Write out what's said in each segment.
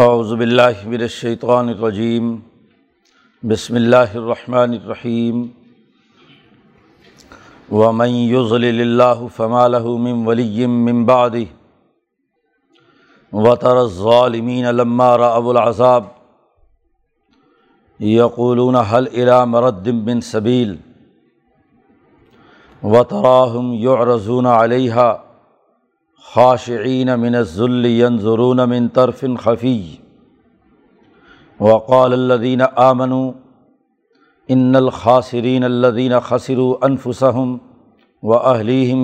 اعوذ باللہ من الشیطان الرجیم، بسم اللہ الرحمن الرحیم، ومن یضلل اللہ فما له من ولی من بعده، وتر الظالمین لما رأوا العذاب، یقولون هل الى مرد من سبیل وتراهم يعرضون عليها خاشعین من الذل ينظرون من طرف خفی. وقال الذين آمنوا ان الخاسرین الذين خسروا انفسهم و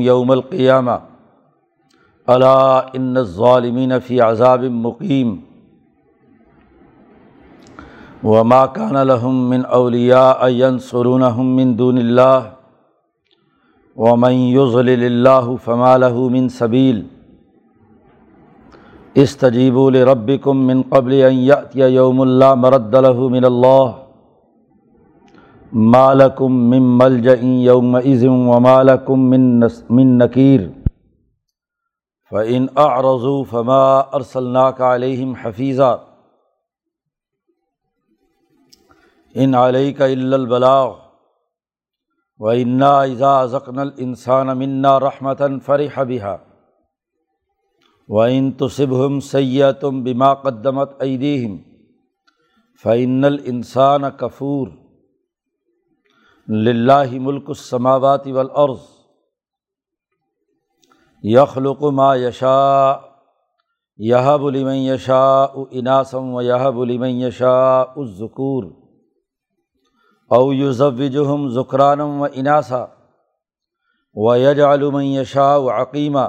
یوم القیامہ. الا ان الظالمین فی عذاب مقیم. وما كان لهم من اولیاء ينصرونهم من دون اللہ ومن يضلل الله فما له من سبیل استجیب الربکم من قبل ان یأتی یوم اللہ مرد له من اللہ مالکم من ملجأ یوم عظم و مالکم من من نکیر فعن اعرضوا فما ارسلناک علیہم حفیظہ ان علیہ کا البلاغ و انا اذا ذقن الانسان منا رحمتاً فرح بها وعین تو صب ہم سیتم بما قدمت عیدیم فعن الانسان کفور لاہ ملک السماوات والارض یخلق ما یشا یہ بلیمن یشا اناسم و یہ بلیمن یشا الذکور او یوزوجہم ذکرانم و اناسا و یج علوم یشا و عقیمہ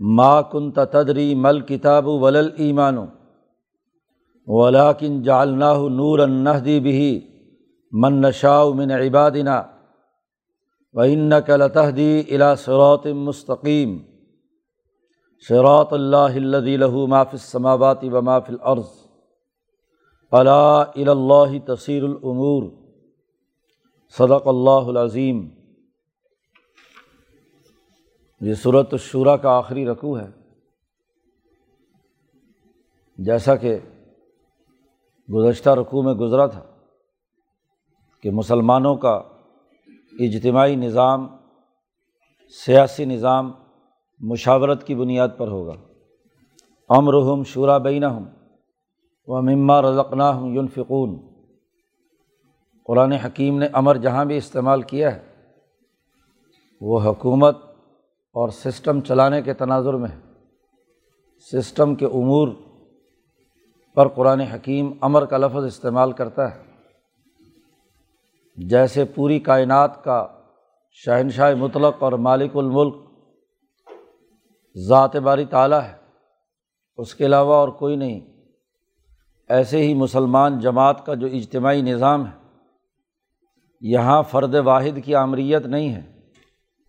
ما کن تدری مل کتاب ولل ایمان ولاکن جالناہ نور النحدی بھی من نشاء من عبادنا و ان کلتحدی الا صراط مستقیم شراط اللہ الدی لہو مافِ السماواتی و مافِ العرض علاء اللہ تصیر العمور صدق اللہ العظیم یہ صورت الشعرا کا آخری رقوع ہے۔ جیسا کہ گزشتہ رقوع میں گزرا تھا کہ مسلمانوں کا اجتماعی نظام، سیاسی نظام مشاورت کی بنیاد پر ہوگا۔ امرحم شعرا بین ہم و مما رضقنا ہم یونفقون قرآن حکیم نے امر جہاں بھی استعمال کیا ہے، وہ حکومت اور سسٹم چلانے کے تناظر میں سسٹم کے امور پر قرآن حکیم امر کا لفظ استعمال کرتا ہے۔ جیسے پوری کائنات کا شہنشاہ مطلق اور مالک الملک ذات باری تعلیٰ ہے۔ اس کے علاوہ اور کوئی نہیں۔ ایسے ہی مسلمان جماعت کا جو اجتماعی نظام ہے، یہاں فرد واحد کی آمریت نہیں ہے۔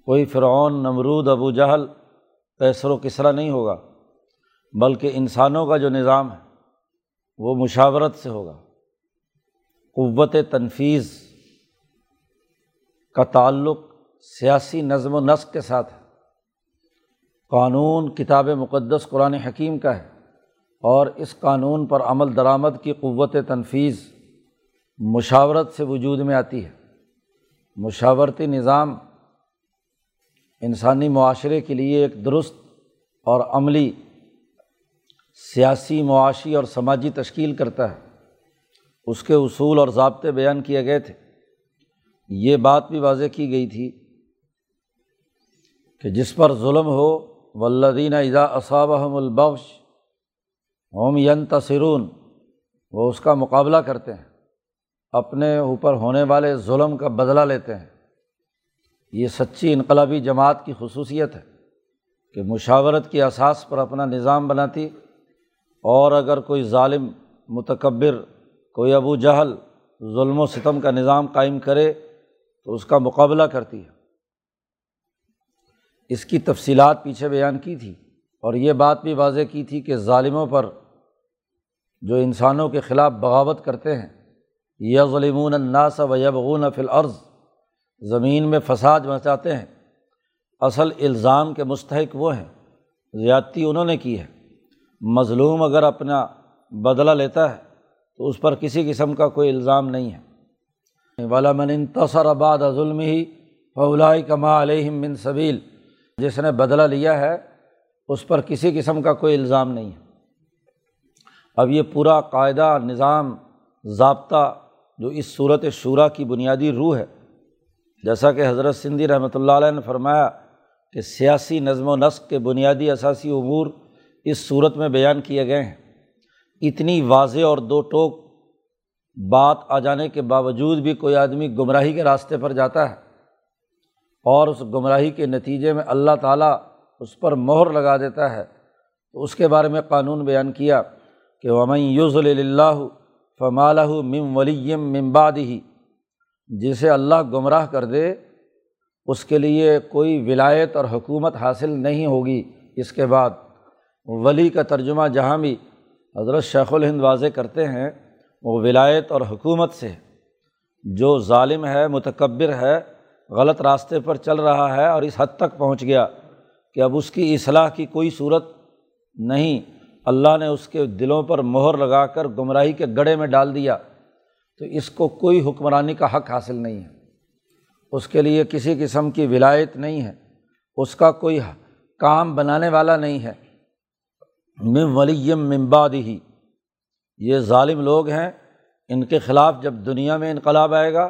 کوئی فرعون، نمرود، ابو جہل کیسر و کسرا نہیں ہوگا، بلکہ انسانوں کا جو نظام ہے، وہ مشاورت سے ہوگا۔ قوت تنفیذ کا تعلق سیاسی نظم و نسق کے ساتھ ہے۔ قانون کتاب مقدس قرآن حکیم کا ہے، اور اس قانون پر عمل درآمد کی قوت تنفیذ مشاورت سے وجود میں آتی ہے۔ مشاورتی نظام انسانی معاشرے کے لیے ایک درست اور عملی سیاسی معاشی اور سماجی تشکیل کرتا ہے۔ اس کے اصول اور ضابطے بیان کیے گئے تھے۔ یہ بات بھی واضح کی گئی تھی کہ جس پر ظلم ہو ولدین اذا اصابہم البخش ہوم ین تصرون وہ اس کا مقابلہ کرتے ہیں۔ اپنے اوپر ہونے والے ظلم کا بدلہ لیتے ہیں۔ یہ سچی انقلابی جماعت کی خصوصیت ہے کہ مشاورت کی اساس پر اپنا نظام بناتی اور اگر کوئی ظالم، متکبر، کوئی ابو جہل ظلم و ستم کا نظام قائم کرے تو اس کا مقابلہ کرتی ہے۔ اس کی تفصیلات پیچھے بیان کی تھی اور یہ بات بھی واضح کی تھی کہ ظالموں پر جو انسانوں کے خلاف بغاوت کرتے ہیں یا ظلمون الناس و یبغون فی الارض زمین میں فساد مچاتے ہیں۔ اصل الزام کے مستحق وہ ہیں۔ زیادتی انہوں نے کی ہے۔ مظلوم اگر اپنا بدلہ لیتا ہے تو اس پر کسی قسم کا کوئی الزام نہیں ہے۔ من انتصر آباد ظلم ہی فولائی کما علیہم من صبیل جس نے بدلہ لیا ہے، اس پر کسی قسم کا کوئی الزام نہیں ہے۔ اب یہ پورا قاعدہ، نظام، ضابطہ جو اس صورت شعرا کی بنیادی روح ہے جیسا کہ حضرت سندھی رحمۃ اللہ علیہ نے فرمایا کہ سیاسی نظم و نسق کے بنیادی اثاثی امور اس صورت میں بیان کیے گئے ہیں۔ اتنی واضح اور دو ٹوک بات آ جانے کے باوجود بھی کوئی آدمی گمراہی کے راستے پر جاتا ہے اور اس گمراہی کے نتیجے میں اللہ تعالیٰ اس پر مہر لگا دیتا ہے تو اس کے بارے میں قانون بیان کیا کہ ومن یوز اللہ فمالہ مم ولیم ممباد ہی جسے اللہ گمراہ کر دے، اس کے لیے کوئی ولایت اور حکومت حاصل نہیں ہوگی۔ اس کے بعد ولی کا ترجمہ جہاں بھی حضرت شیخ الہند واضح کرتے ہیں، وہ ولایت اور حکومت سے۔ جو ظالم ہے، متکبر ہے، غلط راستے پر چل رہا ہے اور اس حد تک پہنچ گیا کہ اب اس کی اصلاح کی کوئی صورت نہیں۔ اللہ نے اس کے دلوں پر مہر لگا کر گمراہی کے گڑھے میں ڈال دیا۔ تو اس کو کوئی حکمرانی کا حق حاصل نہیں ہے۔ اس کے لیے کسی قسم کی ولایت نہیں ہے۔ اس کا کوئی کام بنانے والا نہیں ہے۔ مم ولیم ممباد ہی یہ ظالم لوگ ہیں۔ ان کے خلاف جب دنیا میں انقلاب آئے گا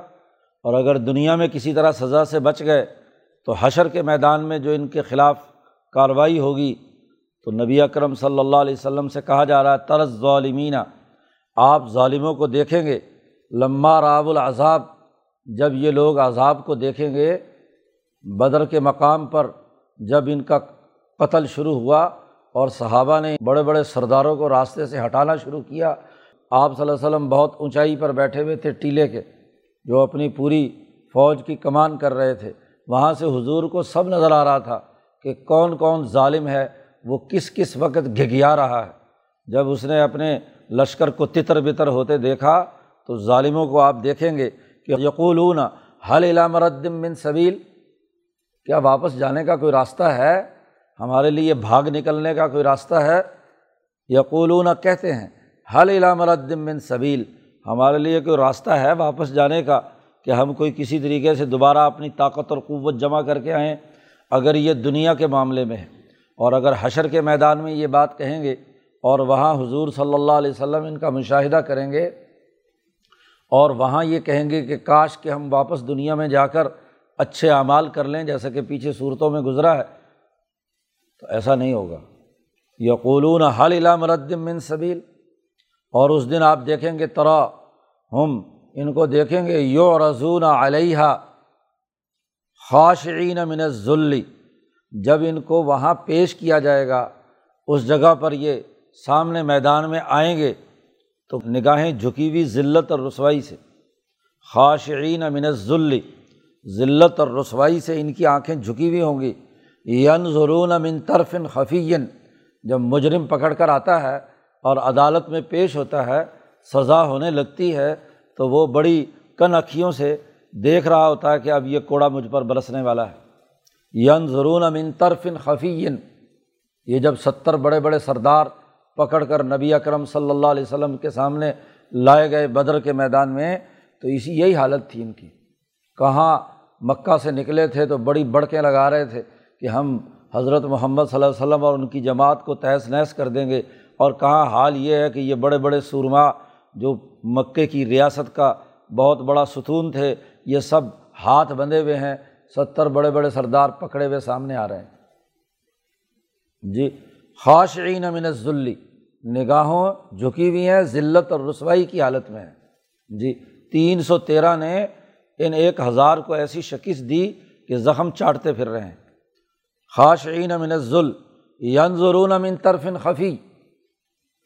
اور اگر دنیا میں کسی طرح سزا سے بچ گئے تو حشر کے میدان میں جو ان کے خلاف کارروائی ہوگی تو نبی اکرم صلی اللہ علیہ وسلم سے کہا جا رہا ہے طرز ظالمینہ آپ ظالموں کو دیکھیں گے۔ لمبا راب العذاب، جب یہ لوگ عذاب کو دیکھیں گے، بدر کے مقام پر جب ان کا قتل شروع ہوا اور صحابہ نے بڑے بڑے سرداروں کو راستے سے ہٹانا شروع کیا، آپ صلی اللہ علیہ وسلم بہت اونچائی پر بیٹھے ہوئے تھے ٹیلے کے، جو اپنی پوری فوج کی کمان کر رہے تھے۔ وہاں سے حضور کو سب نظر آ رہا تھا کہ کون کون ظالم ہے، وہ کس کس وقت گھگیا رہا ہے۔ جب اس نے اپنے لشکر کو تتر بتر ہوتے دیکھا تو ظالموں کو آپ دیکھیں گے کہ یقولون حل علام ردم بن صبیل کیا واپس جانے کا کوئی راستہ ہے؟ ہمارے لیے بھاگ نکلنے کا کوئی راستہ ہے؟ یقولون کہتے ہیں حل علام ردم بن صبیل ہمارے لیے کوئی راستہ ہے واپس جانے کا کہ ہم کوئی کسی طریقے سے دوبارہ اپنی طاقت اور قوت جمع کر کے آئیں اگر یہ دنیا کے معاملے میں ہے؟ اور اگر حشر کے میدان میں یہ بات کہیں گے اور وہاں حضور صلی اللہ علیہ وسلم ان کا مشاہدہ کریں گے اور وہاں یہ کہیں گے کہ کاش کہ ہم واپس دنیا میں جا کر اچھے اعمال کر لیں جیسا کہ پیچھے صورتوں میں گزرا ہے، تو ایسا نہیں ہوگا۔ یقولون حل علام ردم من صبیل اور اس دن آپ دیکھیں گے، ترا ہم ان کو دیکھیں گے یو رضون علیہ خاشعین من ذلی جب ان کو وہاں پیش کیا جائے گا، اس جگہ پر یہ سامنے میدان میں آئیں گے۔ تو نگاہیں جھکی ہوئی ذلت اور رسوائی سے۔ خاشعین من ذلی ذلت اور رسوائی سے ان کی آنکھیں جھکی ہوئی ہوں گی۔ ین ضرون من طرف خفین جب مجرم پکڑ کر آتا ہے اور عدالت میں پیش ہوتا ہے، سزا ہونے لگتی ہے، تو وہ بڑی کن اکھیوں سے دیکھ رہا ہوتا ہے کہ اب یہ کوڑا مجھ پر برسنے والا ہے۔ ین ضرون امن طرفن خفین یہ جب ستر بڑے بڑے سردار پکڑ کر نبی اکرم صلی اللہ علیہ وسلم کے سامنے لائے گئے بدر کے میدان میں، تو اسی یہی حالت تھی ان کی۔ کہاں مکہ سے نکلے تھے تو بڑی بڑکیں لگا رہے تھے کہ ہم حضرت محمد صلی اللہ علیہ وسلم اور ان کی جماعت کو تہس نحس کر دیں گے۔ اور کہاں حال یہ ہے کہ یہ بڑے بڑے سورما جو مکے کی ریاست کا بہت بڑا ستون تھے، یہ سب ہاتھ بندھے ہوئے ہیں، ستر بڑے بڑے سردار پکڑے ہوئے سامنے آ رہے ہیں۔ جی خاشعین امن ذلی نگاہوں جھکی ہوئی ہیں، ذلت اور رسوائی کی حالت میں ہیں۔ جی تین سو تیرہ نے ان ایک ہزار کو ایسی شکست دی کہ زخم چاٹتے پھر رہے ہیں۔ خاشعین امن ذل ینظرون امن طرفن خفی۔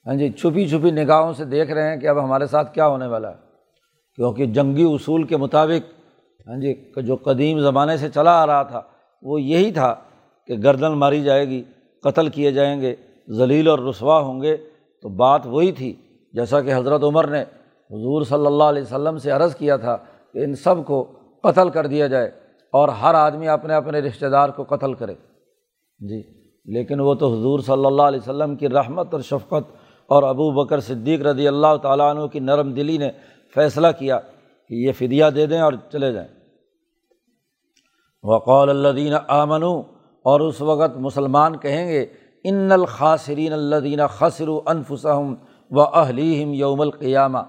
ہاں جی چھپی چھپی نگاہوں سے دیکھ رہے ہیں کہ اب ہمارے ساتھ کیا ہونے والا ہے۔ کیونکہ جنگی اصول کے مطابق ہاں جی جو قدیم زمانے سے چلا آ رہا تھا، وہ یہی تھا کہ گردن ماری جائے گی، قتل کیے جائیں گے۔ ذلیل اور رسوا ہوں گے، تو بات وہی تھی جیسا کہ حضرت عمر نے حضور صلی اللہ علیہ وسلم سے عرض کیا تھا کہ ان سب کو قتل کر دیا جائے اور ہر آدمی اپنے اپنے رشتہ دار کو قتل کرے۔ جی لیکن وہ تو حضور صلی اللہ علیہ وسلم کی رحمت اور شفقت اور ابو بکر صدیق رضی اللہ تعالیٰ عنہ کی نرم دلی نے فیصلہ کیا کہ یہ فدیہ دے دیں اور چلے جائیں۔ وقول اللہ آمن اور اس وقت مسلمان کہیں گے ان الخاصرین اللہ دینہ خسر انفسم و اہلیم یوم القیامہ۔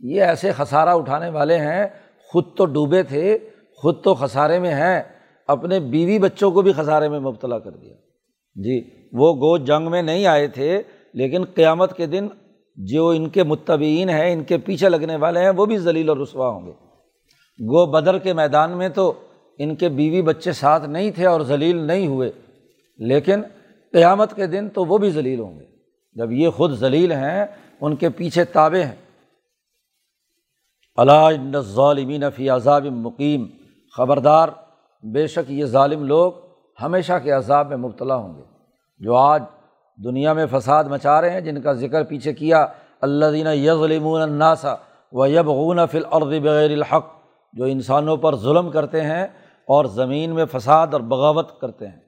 یہ ایسے خسارہ اٹھانے والے ہیں، خود تو ڈوبے تھے، خود تو خسارے میں ہیں، اپنے بیوی بچوں کو بھی خسارے میں مبتلا کر دیا۔ جی وہ گو جنگ میں نہیں آئے تھے، لیکن قیامت کے دن جو ان کے متبعین ہیں، ان کے پیچھے لگنے والے ہیں، وہ بھی ذلیل اور رسوا ہوں گے۔ گو بدر کے میدان میں تو ان کے بیوی بچے ساتھ نہیں تھے اور ذلیل نہیں ہوئے، لیکن قیامت کے دن تو وہ بھی ذلیل ہوں گے۔ جب یہ خود ذلیل ہیں، ان کے پیچھے تابے ہیں۔ اللہ ظالمین فی عذاب مقیم۔ خبردار، بے شک یہ ظالم لوگ ہمیشہ کے عذاب میں مبتلا ہوں گے۔ جو آج دنیا میں فساد مچا رہے ہیں، جن کا ذکر پیچھے کیا اللہ دینہ یظلمون الناسا و یبغون فی الارض بغیر الحق۔ جو انسانوں پر ظلم کرتے ہیں اور زمین میں فساد اور بغاوت کرتے ہیں۔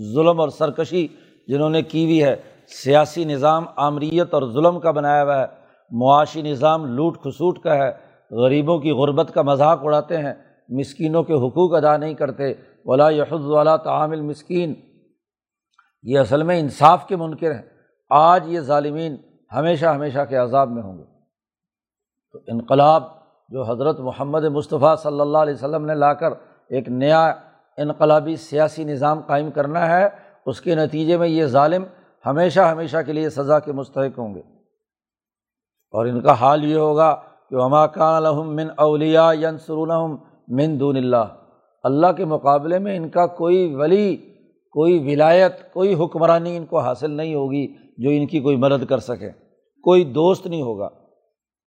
ظلم اور سرکشی جنہوں نے کی ہوئی ہے۔ سیاسی نظام آمریت اور ظلم کا بنایا ہوا ہے۔ معاشی نظام لوٹ کھسوٹ کا ہے۔ غریبوں کی غربت کا مذاق اڑاتے ہیں۔ مسکینوں کے حقوق ادا نہیں کرتے۔ ولا یحد والا تعامل مسکین یہ اصل میں انصاف کے منکر ہیں۔ آج یہ ظالمین ہمیشہ ہمیشہ کے عذاب میں ہوں گے۔ تو انقلاب جو حضرت محمد مصطفیٰ صلی اللہ علیہ وسلم نے لا کر ایک نیا انقلابی سیاسی نظام قائم کرنا ہے، اس کے نتیجے میں یہ ظالم ہمیشہ ہمیشہ کے لیے سزا کے مستحق ہوں گے۔ اور ان کا حال یہ ہوگا کہ وما کان الحم من اولیا ینسرون من دون اللہ اللہ کے مقابلے میں ان کا کوئی ولی، کوئی ولایت، کوئی حکمرانی ان کو حاصل نہیں ہوگی جو ان کی کوئی مدد کر سکے۔ کوئی دوست نہیں ہوگا۔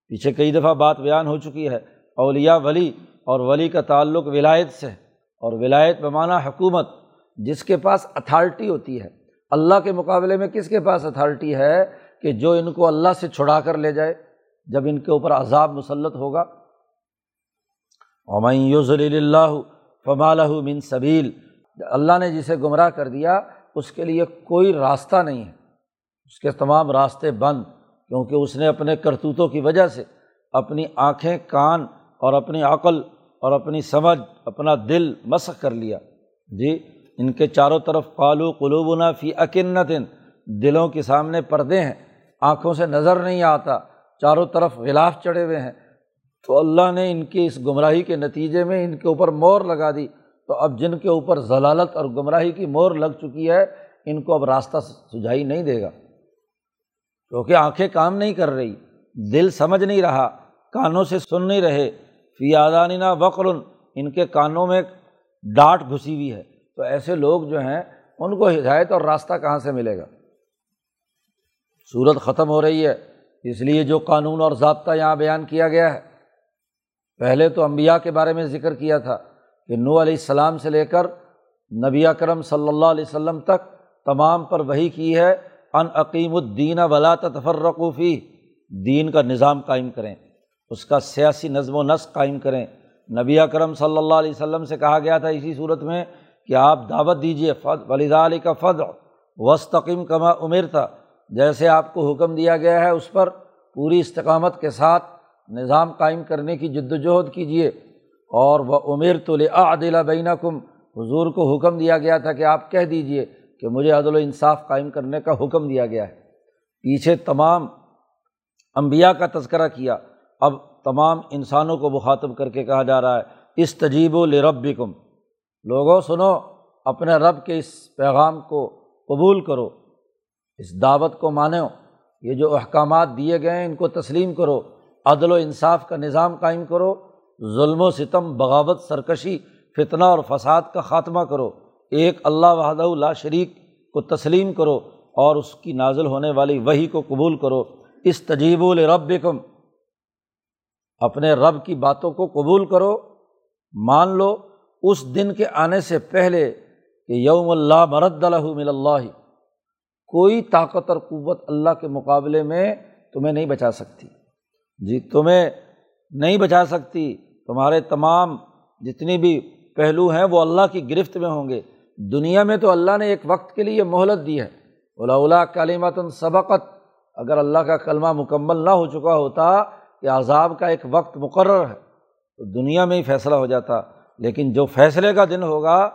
پیچھے کئی دفعہ بات بیان ہو چکی ہے اولیا ولی اور ولی کا تعلق ولایت سے۔ اور ولایت بمانہ حکومت، جس کے پاس اتھارٹی ہوتی ہے۔ اللہ کے مقابلے میں کس کے پاس اتھارٹی ہے کہ جو ان کو اللہ سے چھڑا کر لے جائے، جب ان کے اوپر عذاب مسلط ہوگا؟ یوزل اللہ فمالہ من صبیل اللہ نے جسے گمراہ کر دیا، اس کے لیے کوئی راستہ نہیں ہے۔ اس کے تمام راستے بند، کیونکہ اس نے اپنے کرتوتوں کی وجہ سے اپنی آنکھیں، کان اور اپنی عقل اور اپنی سمجھ، اپنا دل مسق کر لیا۔ جی ان کے چاروں طرف قالو قلوبنا فی اکنتن۔ دلوں کے سامنے پردے ہیں، آنکھوں سے نظر نہیں آتا، چاروں طرف غلاف چڑھے ہوئے ہیں۔ تو اللہ نے ان کی اس گمراہی کے نتیجے میں ان کے اوپر مور لگا دی۔ تو اب جن کے اوپر ضلالت اور گمراہی کی مور لگ چکی ہے، ان کو اب راستہ سجھائی نہیں دے گا۔ کیونکہ آنکھیں کام نہیں کر رہی، دل سمجھ نہیں رہا، کانوں سے سن نہیں رہے۔ فی آدانہ وقر ان کے کانوں میں ڈانٹ گھسی ہوئی ہے۔ تو ایسے لوگ جو ہیں، ان کو ہدایت اور راستہ کہاں سے ملے گا؟ صورت ختم ہو رہی ہے، اس لیے جو قانون اور ضابطہ یہاں بیان کیا گیا ہے۔ پہلے تو امبیا کے بارے میں ذکر کیا تھا کہ نو علیہ السلام سے لے کر نبی کرم صلی اللہ علیہ وسلم تک تمام پر وہی کی ہے، ان عقیم الدین ولا تفرقوفی دین کا نظام قائم کریں۔ اس کا سیاسی نظم و نسق قائم کریں۔ نبی اکرم صلی اللہ علیہ وسلم سے کہا گیا تھا اسی صورت میں کہ آپ دعوت دیجیے فد ولیدہ علی کا فد وسطیم کما عمر تھا جیسے آپ کو حکم دیا گیا ہے اس پر پوری استقامت کے ساتھ نظام قائم کرنے کی جد وجہد کیجیے اور وہ عمر تو عدل بین کم حضور کو حکم دیا گیا تھا کہ آپ کہہ دیجیے کہ مجھے عدل و انصاف قائم کرنے کا حکم دیا گیا ہے۔ پیچھے تمام امبیا کا تذکرہ کیا۔ اب تمام انسانوں کو مخاطب کر کے کہا جا رہا ہے اس تجیب و لرب کم لوگوں، سنو، اپنے رب کے اس پیغام کو قبول کرو، اس دعوت کو مانو۔ یہ جو احکامات دیے گئے ہیں، ان کو تسلیم کرو۔ عدل و انصاف کا نظام قائم کرو۔ ظلم و ستم، بغاوت، سرکشی، فتنہ اور فساد کا خاتمہ کرو۔ ایک اللہ وحدہ اللہ شریک کو تسلیم کرو اور اس کی نازل ہونے والی وہی کو قبول کرو۔ اس تجیب الرب اپنے رب کی باتوں کو قبول کرو۔ مان لو اس دن کے آنے سے پہلے کہ یوم اللہ مرد من اللہ۔ کوئی طاقت اور قوت اللہ کے مقابلے میں تمہیں نہیں بچا سکتی۔ جی تمہیں نہیں بچا سکتی۔ تمہارے تمام جتنی بھی پہلو ہیں وہ اللہ کی گرفت میں ہوں گے۔ دنیا میں تو اللہ نے ایک وقت کے لیے مہلت دی ہے۔ اولا کلیمت سبقت۔ اگر اللہ کا کلمہ مکمل نہ ہو چکا ہوتا کہ عذاب کا ایک وقت مقرر ہے، تو دنیا میں ہی فیصلہ ہو جاتا۔ لیکن جو فیصلے کا دن ہوگا،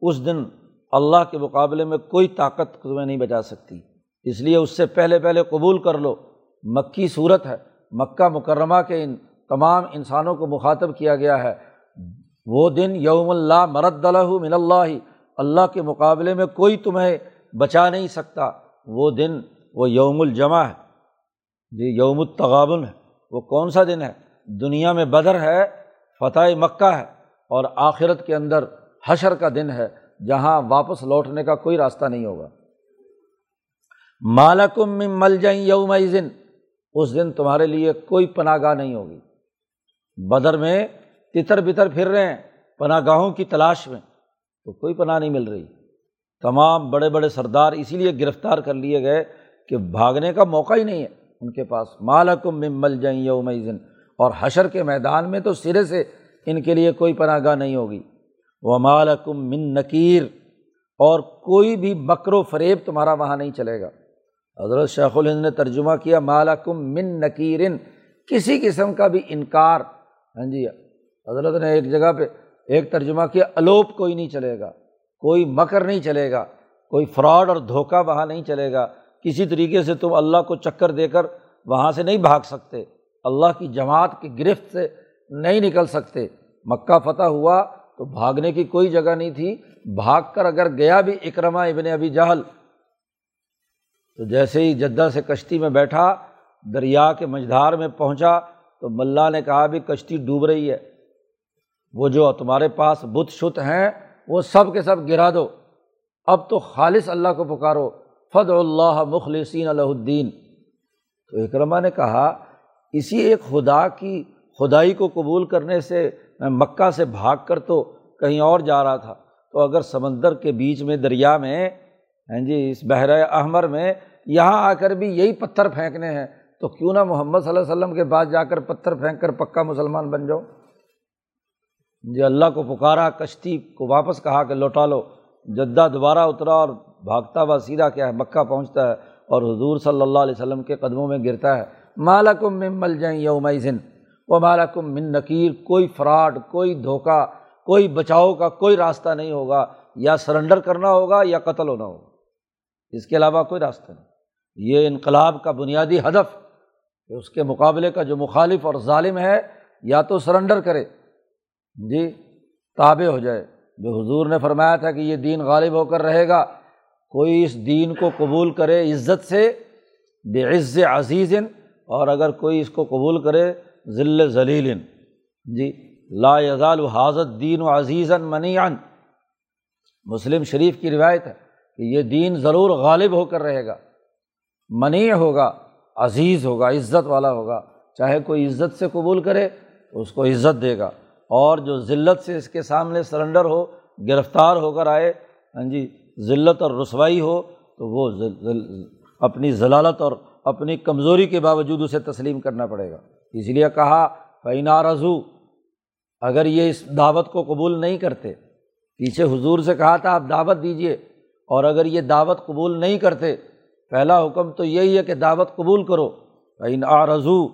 اس دن اللہ کے مقابلے میں کوئی طاقت تمہیں نہیں بچا سکتی۔ اس لیے اس سے پہلے پہلے قبول کر لو۔ مکی صورت ہے، مکہ مکرمہ کے ان تمام انسانوں کو مخاطب کیا گیا ہے۔ وہ دن یوم اللہ مرد من اللہ اللہ کے مقابلے میں کوئی تمہیں بچا نہیں سکتا۔ وہ دن، وہ یوم الجمع ہے۔ جی یوم التغابن ہے۔ وہ کون سا دن ہے؟ دنیا میں بدر ہے، فتح مکہ ہے اور آخرت کے اندر حشر کا دن ہے، جہاں واپس لوٹنے کا کوئی راستہ نہیں ہوگا۔ مالکم مل جائیں یوم دن اس دن تمہارے لیے کوئی پناہ گاہ نہیں ہوگی۔ بدر میں تتر بتر پھر رہے ہیں پناہ گاہوں کی تلاش میں، تو کوئی پناہ نہیں مل رہی۔ تمام بڑے بڑے سردار اسی لیے گرفتار کر لیے گئے کہ بھاگنے کا موقع ہی نہیں ہے۔ ان کے پاس. مالکم مل جائیں یوم اور حشر کے میدان میں تو سرے سے ان کے لیے کوئی پناہ گاہ نہیں ہوگی. وہ مالکم من نکیر اور کوئی بھی مکر و فریب تمہارا وہاں نہیں چلے گا. حضرت شیخ الہند نے ترجمہ کیا. مالکم من نکیرن کسی قسم کا بھی انکار. ہاں جی حضرت نے ایک جگہ پہ ایک ترجمہ کیا. الوپ کوئی نہیں چلے گا. کوئی مکر نہیں چلے گا. کوئی فراڈ اور دھوکہ وہاں نہیں چلے گا. کسی طریقے سے تم اللہ کو چکر دے کر وہاں سے نہیں بھاگ سکتے، اللہ کی جماعت کی گرفت سے نہیں نکل سکتے۔ مکہ فتح ہوا تو بھاگنے کی کوئی جگہ نہیں تھی۔ بھاگ کر اگر گیا بھی اکرما ابن ابھی جہل، تو جیسے ہی جدہ سے کشتی میں بیٹھا، دریا کے مجھدار میں پہنچا، تو ملا نے کہا بھی کشتی ڈوب رہی ہے۔ وہ جو تمہارے پاس بت شت ہیں، وہ سب کے سب گرا دو۔ اب تو خالص اللہ کو پکارو۔ فد اللہ مخلصین علیہ الدین تو اکرما نے کہا، اسی ایک خدا کی، خدائی کو قبول کرنے سے میں مکہ سے بھاگ کر تو کہیں اور جا رہا تھا۔ تو اگر سمندر کے بیچ میں، دریا میں ہیں جی اس بحر احمر میں یہاں آ کر بھی یہی پتھر پھینکنے ہیں، تو کیوں نہ محمد صلی اللہ علیہ وسلم کے بعد جا کر پتھر پھینک کر پکا مسلمان بن جاؤ۔ جی اللہ کو پکارا، کشتی کو واپس کہا کہ لوٹا لو، جدہ دوبارہ اترا اور بھاگتا ہوا سیدھا کیا ہے، مکہ پہنچتا ہے اور حضور صلی اللہ علیہ وسلم کے قدموں میں گرتا ہے۔ مالکم من مل جائیں یوم ذن و مالکم من نکیر کوئی فراڈ، کوئی دھوکہ، کوئی بچاؤ کا کوئی راستہ نہیں ہوگا۔ یا سرنڈر کرنا ہوگا یا قتل ہونا ہوگا۔ اس کے علاوہ کوئی راستہ نہیں۔ یہ انقلاب کا بنیادی ہدف کہ اس کے مقابلے کا جو مخالف اور ظالم ہے، یا تو سرنڈر کرے۔ جی تابع ہو جائے۔ جو حضور نے فرمایا تھا کہ یہ دین غالب ہو کر رہے گا کوئی اس دین کو قبول کرے عزت سے بے عز عزیز اور اگر کوئی اس کو قبول کرے ذل ذلیل جی لا یزال حاضت دین و عزیزاً منی مسلم شریف کی روایت ہے کہ یہ دین ضرور غالب ہو کر رہے گا۔ منی ہوگا، عزیز ہوگا، عزت والا ہوگا۔ چاہے کوئی عزت سے قبول کرے تو اس کو عزت دے گا۔ اور جو ذلت سے اس کے سامنے سرنڈر ہو، گرفتار ہو کر آئے ہاں جی ذلت اور رسوائی ہو تو وہ اپنی ضلالت اور اپنی کمزوری کے باوجود اسے تسلیم کرنا پڑے گا۔ اس لیے کہا فینا رضو اگر یہ اس دعوت کو قبول نہیں کرتے، پیچھے حضور سے کہا تھا، آپ دعوت دیجیے اور اگر یہ دعوت قبول نہیں کرتے، پہلا حکم تو یہی ہے کہ دعوت قبول کرو۔ فین رضو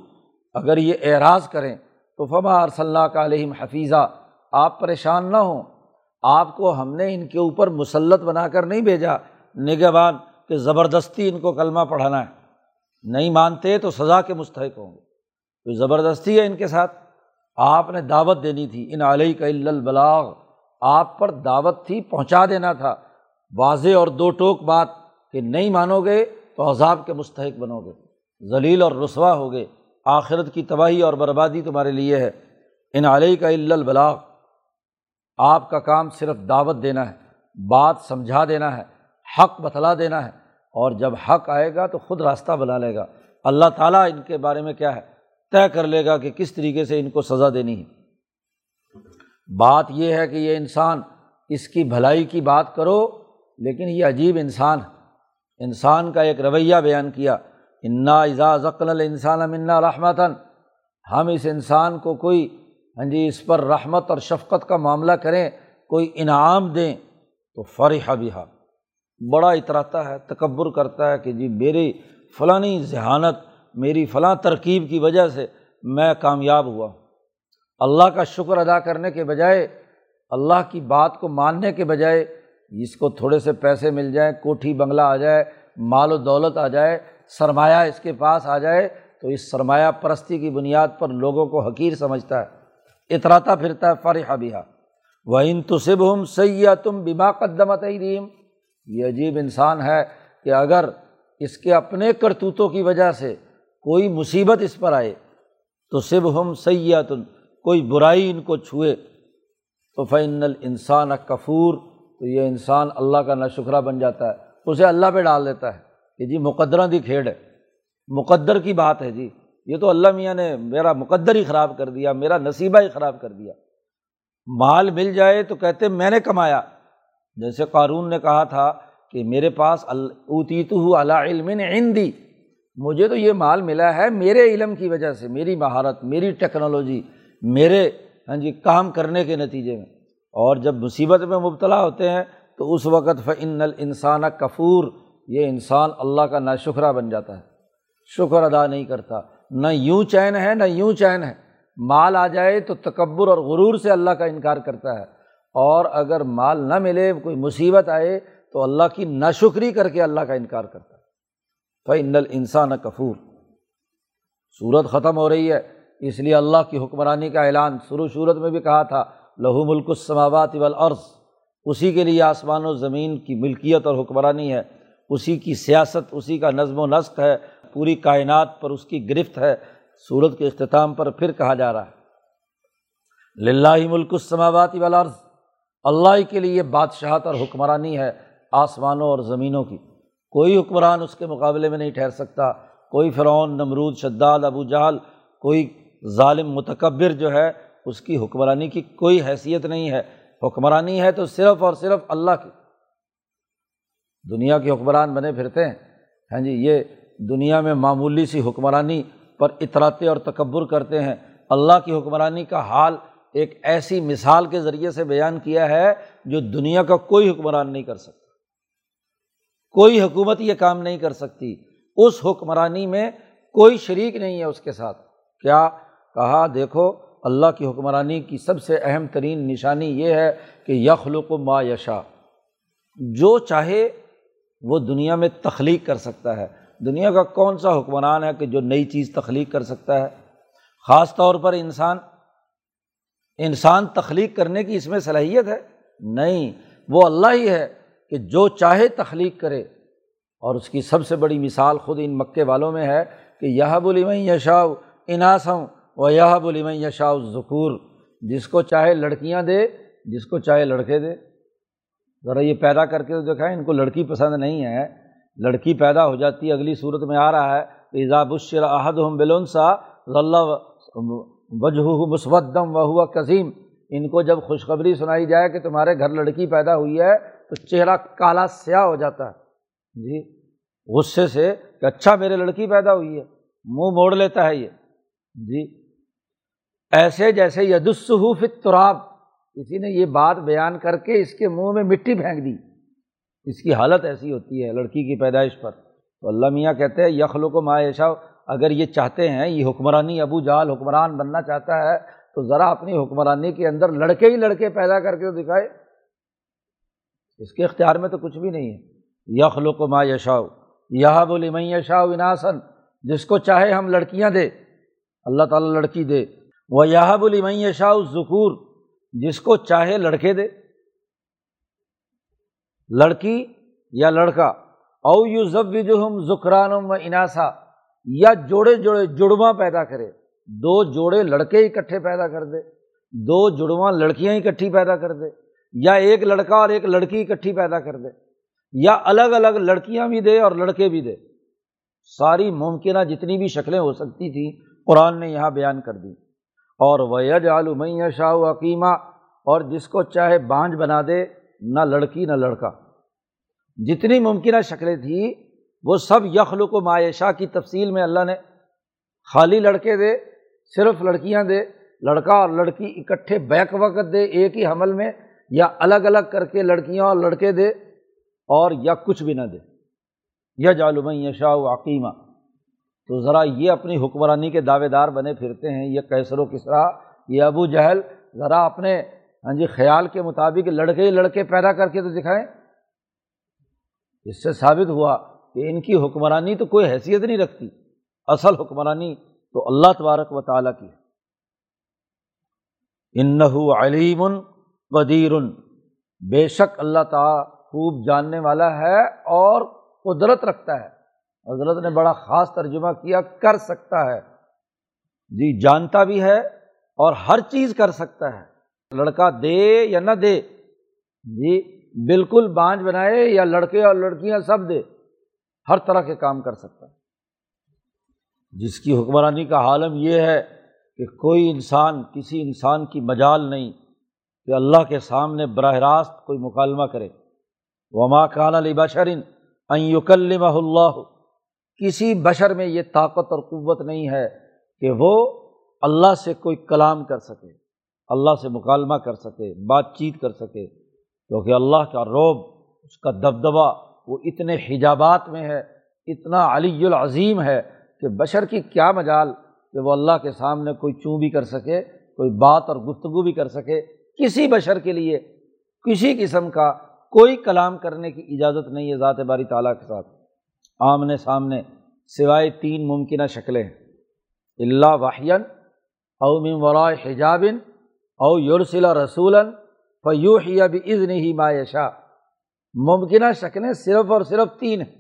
اگر یہ اعراض کریں تو فما صلی کا علیہم حفیظہ آپ پریشان نہ ہوں۔ آپ کو ہم نے ان کے اوپر مسلط بنا کر نہیں بھیجا۔ نگہبان کہ زبردستی ان کو کلمہ پڑھانا ہے۔ نہیں مانتے تو سزا کے مستحق ہوں گے۔ تو زبردستی ہے ان کے ساتھ؟ آپ نے دعوت دینی تھی۔ ان علیہ کا البلاغ۔ آپ پر دعوت تھی، پہنچا دینا تھا۔ واضح اور دو ٹوک بات کہ نہیں مانو گے تو عذاب کے مستحق بنو گے۔ ذلیل اور رسوا ہو گئے آخرت کی تباہی اور بربادی تمہارے لیے ہے۔ ان علیہ کا البلاغ۔ آپ کا کام صرف دعوت دینا ہے، بات سمجھا دینا ہے، حق بتلا دینا ہے، اور جب حق آئے گا تو خود راستہ بنا لے گا۔ اللہ تعالیٰ ان کے بارے میں کیا ہے؟ طے کر لے گا کہ کس طریقے سے ان کو سزا دینی ہے۔ بات یہ ہے کہ یہ انسان اس کی بھلائی کی بات کرو، لیکن یہ عجیب انسان ہے۔ انسان کا ایک رویہ بیان کیا، انا اعزا ذکل الانسان منا رحمتاً ہم اس انسان کو کوئی ہاں جی اس پر رحمت اور شفقت کا معاملہ کریں، کوئی انعام دیں تو فرح بھی بڑا اتراتا ہے، تکبر کرتا ہے کہ جی میری فلانی ذہانت، میری فلاں ترکیب کی وجہ سے میں کامیاب ہوا۔ اللہ کا شکر ادا کرنے کے بجائے، اللہ کی بات کو ماننے کے بجائے جس کو تھوڑے سے پیسے مل جائیں، کوٹھی بنگلہ آ جائے، مال و دولت آ جائے، سرمایہ اس کے پاس آ جائے تو اس سرمایہ پرستی کی بنیاد پر لوگوں کو حقیر سمجھتا ہے۔ اتراتا پھرتا ہے فرح بیہ وہ ان تصب ہم سیاح تم بیما قدمت دیم یہ عجیب انسان ہے کہ اگر اس کے اپنے کرتوتوں کی وجہ سے کوئی مصیبت اس پر آئے تو صب ہم سیاح تم کوئی برائی ان کو چھوئے، تو فعن الانسان کفور۔ تو یہ انسان اللہ کا ناشکرہ بن جاتا ہے، اسے اللہ پہ ڈال دیتا ہے کہ جی مقدرہ دی کھیڑ ہے۔ مقدر کی بات ہے جی۔ یہ تو اللہ میاں نے میرا مقدر ہی خراب کر دیا، میرا نصیبہ ہی خراب کر دیا۔ مال مل جائے تو کہتے میں نے کمایا۔ جیسے قارون نے کہا تھا کہ میرے پاس اوتیت ہو اللہ علم عندی، مجھے تو یہ مال ملا ہے میرے علم کی وجہ سے، میری مہارت، میری ٹیکنالوجی، میرے ہاں جی کام کرنے کے نتیجے میں۔ اور جب مصیبت میں مبتلا ہوتے ہیں تو اس وقت فن الانسان کفور، یہ انسان اللہ کا نا شکرہ بن جاتا ہے۔ شکر ادا نہیں کرتا۔ نہ یوں چین ہے، نہ یوں چین ہے۔ مال آ جائے تو تکبر اور غرور سے اللہ کا انکار کرتا ہے۔ اور اگر مال نہ ملے، کوئی مصیبت آئے تو اللہ کی ناشکری کر کے اللہ کا انکار کرتا ہے۔ فن الانسان کفور۔ صورت ختم ہو رہی ہے، اس لیے اللہ کی حکمرانی کا اعلان شروع صورت میں بھی کہا تھا لہو ملک السماوات والارض اسی کے لیے آسمان و زمین کی ملکیت اور حکمرانی ہے۔ اسی کی سیاست، اسی کا نظم و نسق ہے۔ پوری کائنات پر اس کی گرفت ہے صورت کے اختتام پر پھر کہا جا رہا ہے۔ للہ ملک السماوات والارض، اللہ کے لیے بادشاہت اور حکمرانی ہے آسمانوں اور زمینوں کی۔ کوئی حکمران اس کے مقابلے میں نہیں ٹھہر سکتا۔ کوئی فرعون، نمرود، شداد، ابو جہل، کوئی ظالم متکبر جو ہے، اس کی حکمرانی کی کوئی حیثیت نہیں ہے۔ حکمرانی ہے تو صرف اور صرف اللہ کی۔ دنیا کے حکمران بنے پھرتے ہیں۔ ہاں جی یہ دنیا میں معمولی سی حکمرانی پر اطراتے اور تکبر کرتے ہیں۔ اللہ کی حکمرانی کا حال ایک ایسی مثال کے ذریعے سے بیان کیا ہے جو دنیا کا کوئی حکمران نہیں کر سکتا۔ کوئی حکومت یہ کام نہیں کر سکتی۔ اس حکمرانی میں کوئی شریک نہیں ہے اس کے ساتھ۔ کیا کہا؟ دیکھو، اللہ کی حکمرانی کی سب سے اہم ترین نشانی یہ ہے کہ یخلق ما یشا جو چاہے وہ دنیا میں تخلیق کر سکتا ہے۔ دنیا کا کون سا حکمران ہے کہ جو نئی چیز تخلیق کر سکتا ہے؟ خاص طور پر انسان انسان تخلیق کرنے کی اس میں صلاحیت ہے؟ نہیں، وہ اللہ ہی ہے کہ جو چاہے تخلیق کرے۔ اور اس کی سب سے بڑی مثال خود ان مکے والوں میں ہے کہ یہ بولی یشاؤ اناسوں و یہ بولی یشاؤ ذکور جس کو چاہے لڑکیاں دے، جس کو چاہے لڑکے دے۔ ذرا یہ پیدا کر کے تو دکھائیں ان کو لڑکی پسند نہیں ہے۔ لڑکی پیدا ہو جاتی ہے، اگلی صورت میں آ رہا ہے اضاب الشر احد ہم بلون سا ذلّہ وجہ مسودم و ہوا قظیم ان کو جب خوشخبری سنائی جائے کہ تمہارے گھر لڑکی پیدا ہوئی ہے، تو چہرہ کالا سیاہ ہو جاتا ہے۔ جی غصے سے کہ اچھا میرے لڑکی پیدا ہوئی ہے، منہ موڑ لیتا ہے یہ۔ جی ایسے جیسے فت تراب کسی نے یہ بات بیان کر کے اس کے منہ میں مٹی پھینک دی۔ اس کی حالت ایسی ہوتی ہے لڑکی کی پیدائش پر۔ تو اللہ میاں کہتے ہیں یخلو کو معاشا اگر یہ چاہتے ہیں، یہ حکمرانی ابو جال حکمران بننا چاہتا ہے، تو ذرا اپنی حکمرانی کے اندر لڑکے ہی لڑکے پیدا کر کے دکھائے۔ اس کے اختیار میں تو کچھ بھی نہیں ہے۔ یخلو کو ما یشاؤ یہ بولی میں یشاؤ وناسن جس کو چاہے ہم لڑکیاں دے، اللہ تعالیٰ لڑکی دے۔ وہ یہ بولی میں یشاؤ ذکور جس کو چاہے لڑکے دے۔ لڑکی یا لڑکا، او یو ضب ہم و اناسا، یا جوڑے جوڑے جڑواں پیدا کرے۔ دو جوڑے لڑکے اکٹھے پیدا کر دے۔ دو جڑواں لڑکیاں اکٹھی پیدا کر دے۔ یا ایک لڑکا اور ایک لڑکی اکٹھی پیدا کر دے۔ یا الگ الگ لڑکیاں بھی دے اور لڑکے بھی دے۔ ساری ممکنہ جتنی بھی شکلیں ہو سکتی تھیں قرآن نے یہاں بیان کر دی۔ اور ویج عالمیہ شاہ عقیمہ اور جس کو چاہے بانجھ بنا دے۔ نہ لڑکی نہ لڑکا۔ جتنی ممکنہ شکلیں تھیں وہ سب یخل و معیشہ کی تفصیل میں اللہ نے خالی لڑکے دے، صرف لڑکیاں دے، لڑکا اور لڑکی اکٹھے بیک وقت دے، ایک ہی حمل میں یا الگ الگ کر کے لڑکیاں اور لڑکے دے اور یا کچھ بھی نہ دے۔ یا جالم یشا و عقیمہ تو ذرا یہ اپنی حکمرانی کے دعوے دار بنے پھرتے ہیں، یہ کیسر و کسرا یہ ابو جہل، ذرا اپنے ہاں جی خیال کے مطابق لڑکے ہی لڑکے پیدا کر کے تو دکھائیں۔ اس سے ثابت ہوا کہ ان کی حکمرانی تو کوئی حیثیت نہیں رکھتی۔ اصل حکمرانی تو اللہ تبارک و تعالیٰ کی ان علیم قدیر۔ بے شک اللہ تعالیٰ خوب جاننے والا ہے اور لڑکا دے یا نہ دے؟ جی بالکل بانجھ بنائے یا لڑکے اور لڑکیاں سب دے۔ ہر طرح کے کام کر سکتا ہے۔ جس کی حکمرانی کا عالم یہ ہے کہ کوئی انسان، کسی انسان کی مجال نہیں کہ اللہ کے سامنے براہ راست کوئی مکالمہ کرے۔ وما کان علی بشرن یکلمہ اللہ کسی بشر میں یہ طاقت اور قوت نہیں ہے کہ وہ اللہ سے کوئی کلام کر سکے۔ اللہ سے مکالمہ کر سکے، بات چیت کر سکے۔ کیونکہ اللہ کا روب اس کا دبدبا وہ اتنے حجابات میں ہے، اتنا علی العظیم ہے کہ بشر کی کیا مجال کہ وہ اللہ کے سامنے کوئی چوں بھی کر سکے، کوئی بات اور گفتگو بھی کر سکے۔ کسی بشر کے لیے، کسی قسم کا کوئی کلام کرنے کی اجازت نہیں ہے ذات باری تعالیٰ کے ساتھ۔ آمنے سامنے سوائے تین ممکنہ شکلیں۔ اللہ واحین او من وراء حجابن او یورسل رسولن فیوحیہ بھی عزن ہی مایشا ممکنہ شکلیں صرف اور صرف تین ہیں۔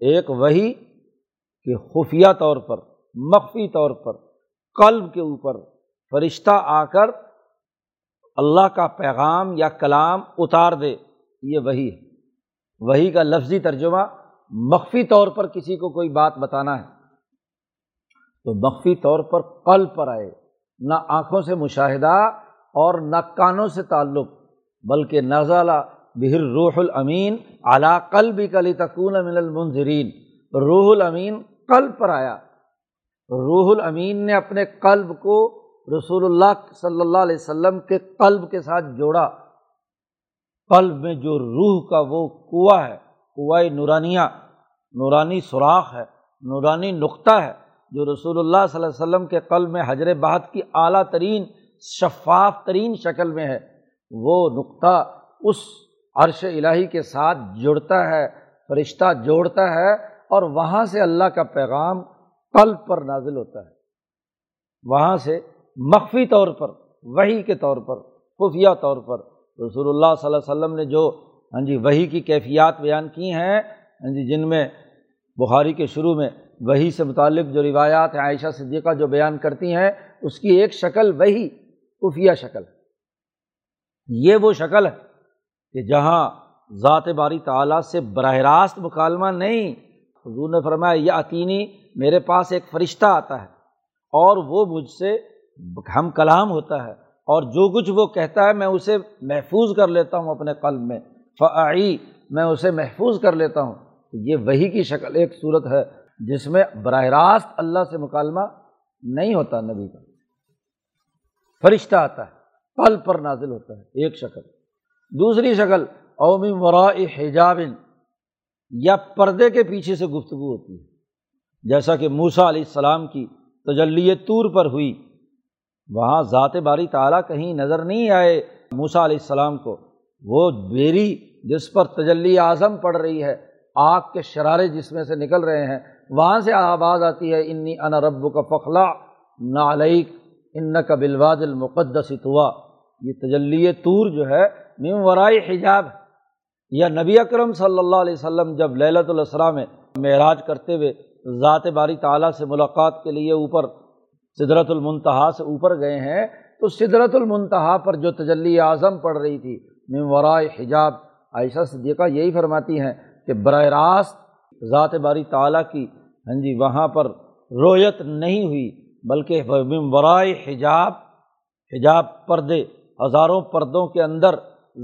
ایک وہی کہ خفیہ طور پر، مخفی طور پر، قلب کے اوپر فرشتہ آ کر اللہ کا پیغام یا کلام اتار دے، یہ وہی ہے۔ وہی کا لفظی ترجمہ مخفی طور پر کسی کو کوئی بات بتانا ہے۔ تو مخفی طور پر قلب پر آئے۔ نہ آنکھوں سے مشاہدہ اور نہ کانوں سے تعلق، بلکہ نزلہ بہر روح الامین علا قلب کلی تکون من المنظرین روح الامین قلب پر آیا۔ روح الامین نے اپنے قلب کو رسول اللہ صلی اللہ علیہ وسلم کے قلب کے ساتھ جوڑا۔ قلب میں جو روح کا وہ کنواں ہے کنوائے نورانیہ، نورانی سوراخ ہے، نورانی نقطہ ہے۔ جو رسول اللہ صلی اللہ علیہ وسلم کے قلب میں حجر بہت کی اعلیٰ ترین، شفاف ترین شکل میں ہے، وہ نقطہ اس عرش الٰہی کے ساتھ جڑتا ہے، فرشتہ جوڑتا ہے اور وہاں سے اللہ کا پیغام قلب پر نازل ہوتا ہے۔ وہاں سے مخفی طور پر وہی کے طور پر، خفیہ طور پر رسول اللہ صلی اللہ علیہ وسلم نے جو ہاں جی وہی کی کیفیات بیان کی ہیں ہاں جی جن میں بخاری کے شروع میں وہی سے متعلق جو روایات ہیں عائشہ صدیقہ جو بیان کرتی ہیں، اس کی ایک شکل وہی خفیہ شکل یہ وہ شکل ہے کہ جہاں ذات باری تعالیٰ سے براہ راست مکالمہ نہیں، حضور نے فرمایا یہ عطینی میرے پاس ایک فرشتہ آتا ہے اور وہ مجھ سے ہم کلام ہوتا ہے اور جو کچھ وہ کہتا ہے، میں اسے محفوظ کر لیتا ہوں اپنے قلب میں۔ فعی میں اسے محفوظ کر لیتا ہوں۔ یہ وہی کی شکل، ایک صورت ہے جس میں براہ راست اللہ سے مکالمہ نہیں ہوتا نبی کا۔ فرشتہ آتا ہے، پل پر نازل ہوتا ہے، ایک شکل۔ دوسری شکل اومی ورا حجابن یا پردے کے پیچھے سے گفتگو ہوتی ہے۔ جیسا کہ موسا علیہ السلام کی تجلی طور پر ہوئی، وہاں ذات باری تعالیٰ کہیں نظر نہیں آئے موسا علیہ السلام کو۔ وہ بیری جس پر تجلی اعظم پڑ رہی ہے، آگ کے شرارے جس میں سے نکل رہے ہیں وہاں سے آواز آتی ہے، انی ان رب کا فخلا نعلیک ان کا بلواز المقدس توا یہ تجلی طور جو ہے نیم ورائی حجاب یا نبی اکرم صلی اللہ علیہ وسلم جب للت الاسرا میں معراج کرتے ہوئے ذات باری تعالیٰ سے ملاقات کے لیے اوپر سدرت المنتہا سے اوپر گئے ہیں، تو سدرت المنتہا پر جو تجلی اعظم پڑ رہی تھی، من ورائے حجاب، عائشہ صدیقہ یہی فرماتی ہیں کہ براہ راست ذات باری تعالیٰ کی ہاں جی وہاں پر رویت نہیں ہوئی، بلکہ برائے حجاب حجاب پردے، ہزاروں پردوں کے اندر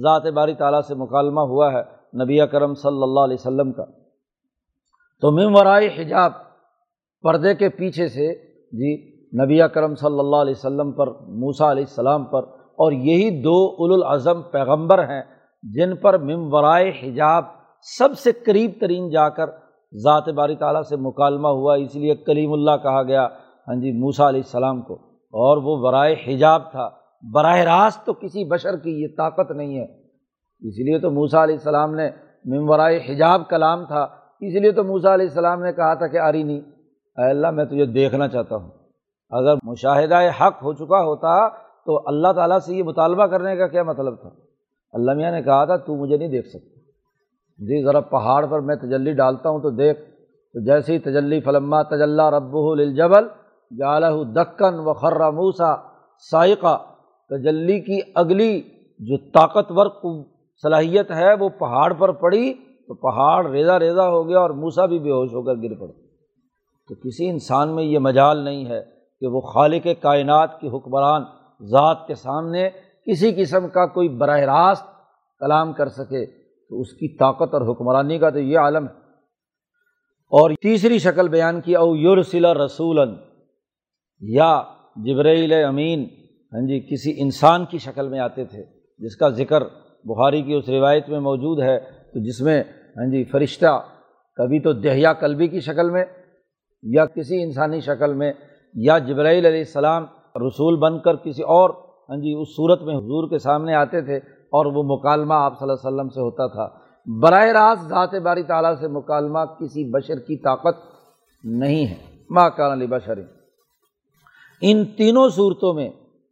ذات باری تعالیٰ سے مکالمہ ہوا ہے نبی کرم صلی اللہ علیہ وسلم کا۔ تو ممورائے حجاب پردے کے پیچھے سے جی نبی کرم صلی اللہ علیہ وسلم پر موسا علیہ السلام پر، اور یہی دو الاظم پیغمبر ہیں جن پر ممورائے حجاب سب سے قریب ترین جا کر ذات باری تعالیٰ سے مکالمہ ہوا اس لیے کلیم اللہ کہا گیا۔ ہاں جی موسا علیہ السلام کو۔ اور وہ برائے حجاب تھا۔ براہ راست تو کسی بشر کی یہ طاقت نہیں ہے۔ اس لیے تو موسا علیہ السلام نے ممورائے حجاب کلام تھا۔ اس لیے تو موسا علیہ السلام نے کہا تھا کہ آری نہیں۔ اے اللہ، میں تجھے دیکھنا چاہتا ہوں۔ اگر مشاہدہ حق ہو چکا ہوتا تو اللہ تعالیٰ سے یہ مطالبہ کرنے کا کیا مطلب تھا؟ اللہ میاں نے کہا تھا، تو مجھے نہیں دیکھ سکتا۔ جی ذرا پہاڑ پر میں تجلی ڈالتا ہوں تو دیکھ، تو جیسے ہی تجلی، فلما تجلّہ رب الجبل جالہ دکن و خرہ موسا سائقہ، تجلی کی اگلی جو طاقتور صلاحیت ہے وہ پہاڑ پر پڑی، تو پہاڑ ریزا ریزا ہو گیا اور موسا بھی بے ہوش ہو کر گر پڑا۔ تو کسی انسان میں یہ مجال نہیں ہے کہ وہ خالق کائنات کی حکمران ذات کے سامنے کسی قسم کا کوئی براہ راست کلام کر سکے۔ تو اس کی طاقت اور حکمرانی کا تو یہ عالم ہے۔ اور تیسری شکل بیان کی، او یورسلا رسول یا جبریل امین۔ ہاں جی کسی انسان کی شکل میں آتے تھے، جس کا ذکر بخاری کی اس روایت میں موجود ہے۔ تو جس میں ہاں جی فرشتہ کبھی تو دہیا کلبی کی شکل میں، یا کسی انسانی شکل میں، یا جبرائیل علیہ السلام رسول بن کر کسی اور ہاں جی اس صورت میں حضور کے سامنے آتے تھے۔ اور وہ مکالمہ آپ صلی اللہ علیہ وسلم سے ہوتا تھا۔ براہ راست ذات باری تعالیٰ سے مکالمہ کسی بشر کی طاقت نہیں ہے۔ ماں کان علی بشر ان تینوں صورتوں میں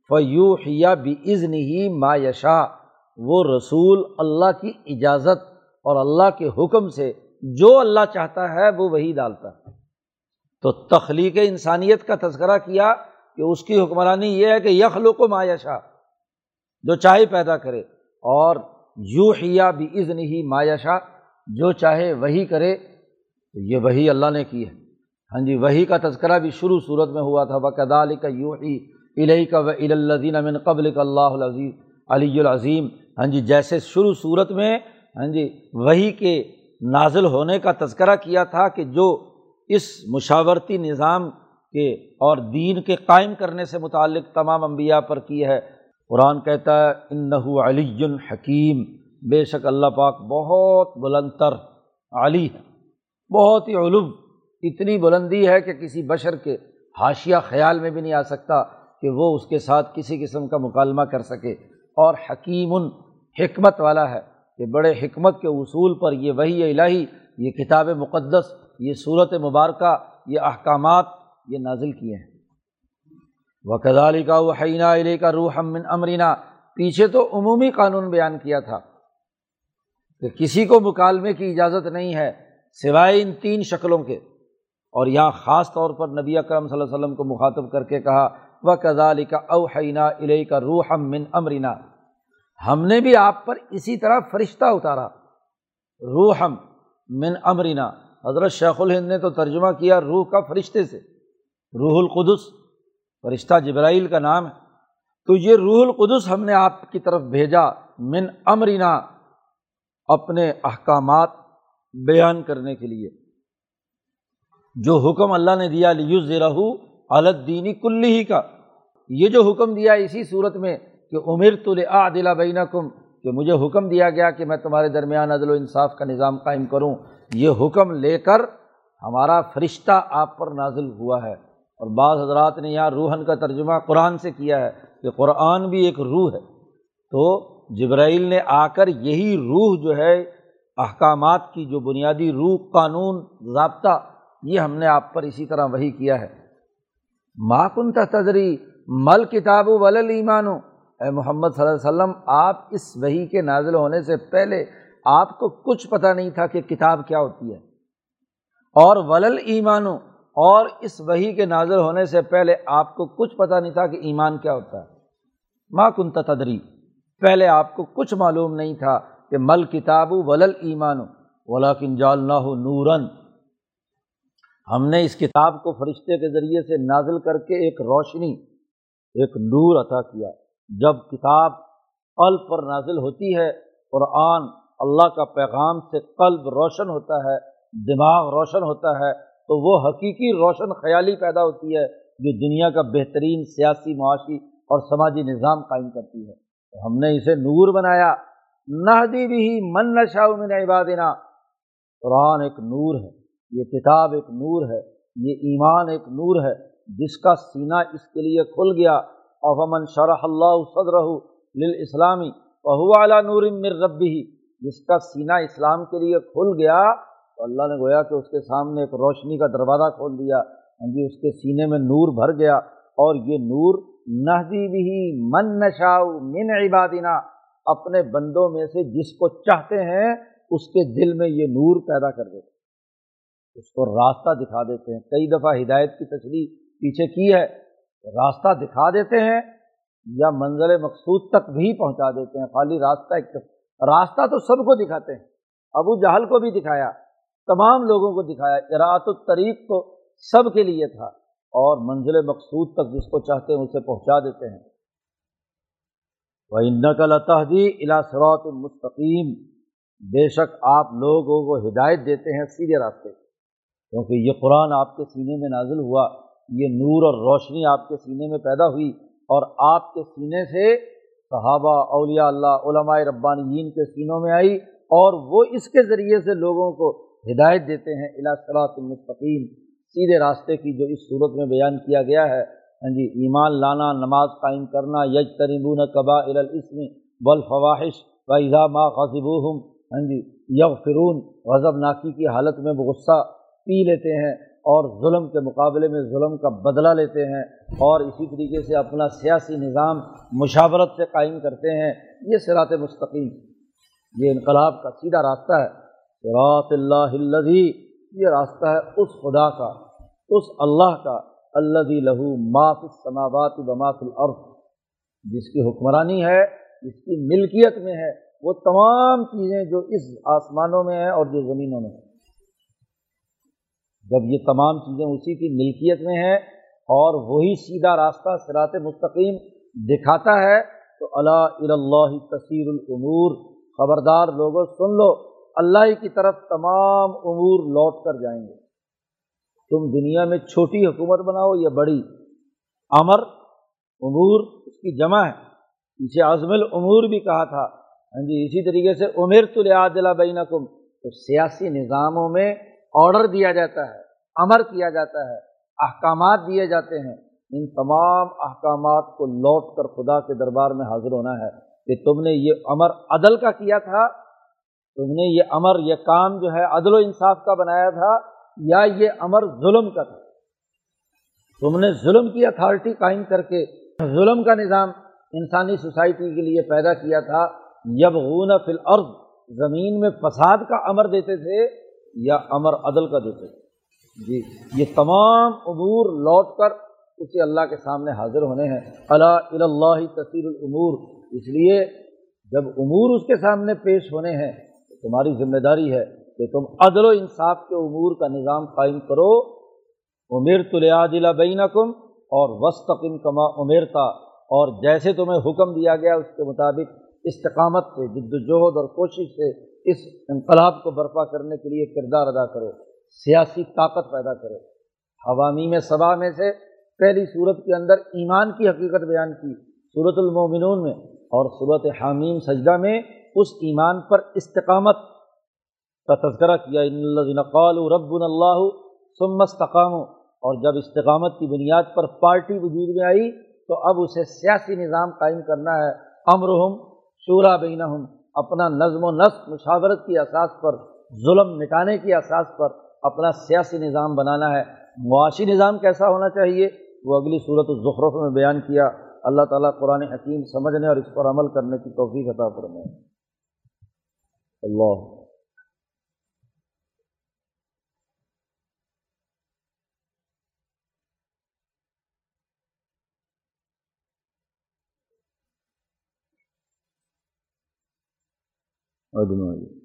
فیوحیا بھی عزن ہی ما یشا وہ رسول اللہ کی اجازت اور اللہ کے حکم سے جو اللہ چاہتا ہے وہ وہی ڈالتا۔ ہے تو تخلیق انسانیت کا تذکرہ کیا کہ اس کی حکمرانی یہ ہے کہ یخلق و ما یشا جو چاہے پیدا کرے۔ اور یو حیا بھی عزن ہی مایشا جو چاہے وہی کرے، تو یہ وہی اللہ نے کی ہے۔ ہاں جی وہی کا تذکرہ بھی شروع صورت میں ہوا تھا۔ بکدال کا یو ہی الہی کا و الدین امن قبل کا اللہ العظیم علی العظیم ہاں جی جیسے شروع صورت میں ہاں جی وہی کے نازل ہونے کا تذکرہ کیا تھا کہ جو اس مشاورتی نظام کے اور دین کے قائم کرنے سے متعلق تمام انبیاء پر کی ہے۔ قرآن کہتا ہے ان و کدالی کا وہ حینہ علیہ کا روح من امرینا پیچھے تو عمومی قانون بیان کیا تھا۔ کہ کسی کو مکالمے کی اجازت نہیں ہے، سوائے ان تین شکلوں کے۔ اور یہاں خاص طور پر نبی اکرم صلی اللہ علیہ وسلم کو مخاطب کر کے کہا و کدالی کا اوحینہ علیہ کا روح من امرینا ہم نے بھی آپ پر اسی طرح فرشتہ اتارا۔ روحم من امرینا حضرت شیخ الہند نے تو ترجمہ کیا روح کا فرشتے سے۔ روح القدس۔ فرشتہ جبرائیل کا نام ہے۔ تو یہ روح القدس ہم نے آپ کی طرف بھیجا من امرینا اپنے احکامات بیان کرنے کے لیے۔ جو حکم اللہ نے دیا لیوز رہو الدینی کلی ہی کا۔ یہ جو حکم دیا اسی صورت میں کہ عمر تلا دلا بین کم کہ مجھے حکم دیا گیا کہ میں تمہارے درمیان عدل و انصاف کا نظام قائم کروں۔ یہ حکم لے کر ہمارا فرشتہ آپ پر نازل ہوا ہے۔ اور بعض حضرات نے یہاں روحن کا ترجمہ قرآن سے کیا ہے کہ قرآن بھی ایک روح ہے۔ تو جبرائیل نے آ کر یہی روح جو ہے، احکامات کی جو بنیادی روح، قانون، ضابطہ، یہ ہم نے آپ پر اسی طرح وہی کیا ہے۔ ماکن تدری، مل کتاب و ولل ایمان۔ و اے محمد صلی اللہ علیہ وسلم، آپ اس وہی کے نازل ہونے سے پہلے آپ کو کچھ پتہ نہیں تھا کہ کتاب کیا ہوتی ہے۔ اور ولل ایمانو اور اس وہی کے نازل ہونے سے پہلے آپ کو کچھ پتہ نہیں تھا کہ ایمان کیا ہوتا ہے۔ ماں کن تدری۔ پہلے آپ کو کچھ معلوم نہیں تھا کہ مل کتاب ولل ایمان ولاکن جالنا ہو نورن۔ ہم نے اس کتاب کو فرشتے کے ذریعے سے نازل کر کے ایک روشنی، ایک نور عطا کیا۔ جب کتاب قلب پر نازل ہوتی ہے، قرآن اللہ کا پیغام سے قلب روشن ہوتا ہے، دماغ روشن ہوتا ہے تو وہ حقیقی روشن خیالی پیدا ہوتی ہے جو دنیا کا بہترین سیاسی معاشی اور سماجی نظام قائم کرتی ہے۔ تو ہم نے اسے نور بنایا۔ نہ دی بھی من نشا من عبادنا۔ قرآن ایک نور ہے، یہ کتاب ایک نور ہے، یہ ایمان ایک نور ہے، جس کا سینہ اس کے لیے کھل گیا۔ اور من شرح اللہ صدر اسلامی بہو اعلیٰ نور مر ربی جس کا سینہ اسلام کے لیے کھل گیا۔ تو اللہ نے گویا کہ اس کے سامنے ایک روشنی کا دروازہ کھول دیا۔ ہاں جی اس کے سینے میں نور بھر گیا اور یہ نور نہدی بھی من نشا من عبادنا۔ اپنے بندوں میں سے جس کو چاہتے ہیں، اس کے دل میں یہ نور پیدا کر دیتے اس کو راستہ دکھا دیتے ہیں۔ کئی دفعہ ہدایت کی تشریح پیچھے کی ہے۔ راستہ دکھا دیتے ہیں یا منزل مقصود تک بھی پہنچا دیتے ہیں۔ خالی راستہ ایک راستہ تو سب کو دکھاتے ہیں۔ ابو جہل کو بھی دکھایا۔ تمام لوگوں کو دکھایا اراۃ الطریق تو سب کے لیے تھا، اور منزل مقصود تک جس کو چاہتے ہیں اسے پہنچا دیتے ہیں۔ وہ نقل تحدی الاسرات المستقیم بے شک آپ لوگوں کو ہدایت دیتے ہیں سیدھے راستے، کیونکہ یہ قرآن آپ کے سینے میں نازل ہوا، یہ نور اور روشنی آپ کے سینے میں پیدا ہوئی، اور آپ کے سینے سے صحابہ، اولیاء اللہ، علماء ربانیین کے سینوں میں آئی، اور وہ اس کے ذریعے سے لوگوں کو ہدایت دیتے ہیں صلاحت المستقیم، سیدھے راستے کی جو اس صورت میں بیان کیا گیا ہے۔ ہاں جی ایمان لانا، نماز قائم کرنا یج تریبون قبا الاسم بلفواہش و اضا ما غذب ہاں جی یغ فرون غضب ناکی کی حالت میں غصہ پی لیتے ہیں اور ظلم کے مقابلے میں ظلم کا بدلہ لیتے ہیں اور اسی طریقے سے اپنا سیاسی نظام مشاورت سے قائم کرتے ہیں۔ یہ سرات مستقیم، یہ انقلاب کا سیدھا راستہ ہے۔ سراط اللہ الذی، یہ راستہ ہے اس خدا کا، اس اللہ کا اللہ لہو معاف السماوات بماف العرف جس کی حکمرانی ہے، جس کی ملکیت میں ہے، وہ تمام چیزیں جو اس آسمانوں میں ہیں اور جو زمینوں میں ہیں۔ جب یہ تمام چیزیں اسی کی ملکیت میں ہیں اور وہی سیدھا راستہ سرات مستقیم دکھاتا ہے، تو اللہ اللہ تصیر العمور خبردار لوگوں سن لو۔ اللہ کی طرف تمام امور لوٹ کر جائیں گے۔ تم دنیا میں چھوٹی حکومت بناؤ یا بڑی؟ امر امور اس کی جمع ہے۔ پیچھے عزم العمور بھی کہا تھا۔ ہاں جی اسی طریقے سے عمر تو بین تو سیاسی نظاموں میں آڈر دیا جاتا ہے، امر کیا جاتا ہے، احکامات دیے جاتے ہیں۔ ان تمام احکامات کو لوٹ کر خدا کے دربار میں حاضر ہونا ہے۔ کہ تم نے یہ امر عدل کا کیا تھا تم نے یہ امر، یہ کام جو ہے عدل و انصاف کا بنایا تھا یا یہ امر ظلم کا تھا؟ تم نے ظلم کی اتھارٹی قائم کر کے ظلم کا نظام انسانی سوسائٹی کے لیے پیدا کیا تھا۔ یب غون فل عرض زمین میں فساد کا امر دیتے تھے یا امر عدل کا دیتے تھے؟ جی یہ تمام امور لوٹ کر اسی اللہ کے سامنے حاضر ہونے ہیں۔ اللہ اللہ تصیر العمور اس لیے جب امور اس کے سامنے پیش ہونے ہیں تمہاری ذمہ داری ہے کہ تم عدل و انصاف کے امور کا نظام قائم کرو۔ عمر تلیادل بین کم اور وسطم کما عمرتا اور جیسے تمہیں حکم دیا گیا اس کے مطابق استقامت سے جد وجہد اور کوشش سے اس انقلاب کو برپا کرنے کے لیے کردار ادا کرو۔ سیاسی طاقت پیدا کرو۔ عوامی میں صبا میں سے پہلی صورت کے اندر ایمان کی حقیقت بیان کی۔ صورت المومنون میں اور صورت حامیم سجدہ میں اس ایمان پر استقامت کا تذکرہ کیا، ان قال رب اللہ استقام اور جب استقامت کی بنیاد پر پارٹی وجود میں آئی تو اب اسے سیاسی نظام قائم کرنا ہے۔ امرحم شورا بینہم، اپنا نظم و نسق، مشاورت کی اساس پر، ظلم مٹانے کی اساس پر اپنا سیاسی نظام بنانا ہے۔ معاشی نظام کیسا ہونا چاہیے؟ وہ اگلی صورت الظخرف میں بیان کیا۔ اللہ تعالیٰ قرآن حکیم سمجھنے اور اس پر عمل کرنے کی توفیق عطا فرمائے۔ اللہ۔ اجمعین۔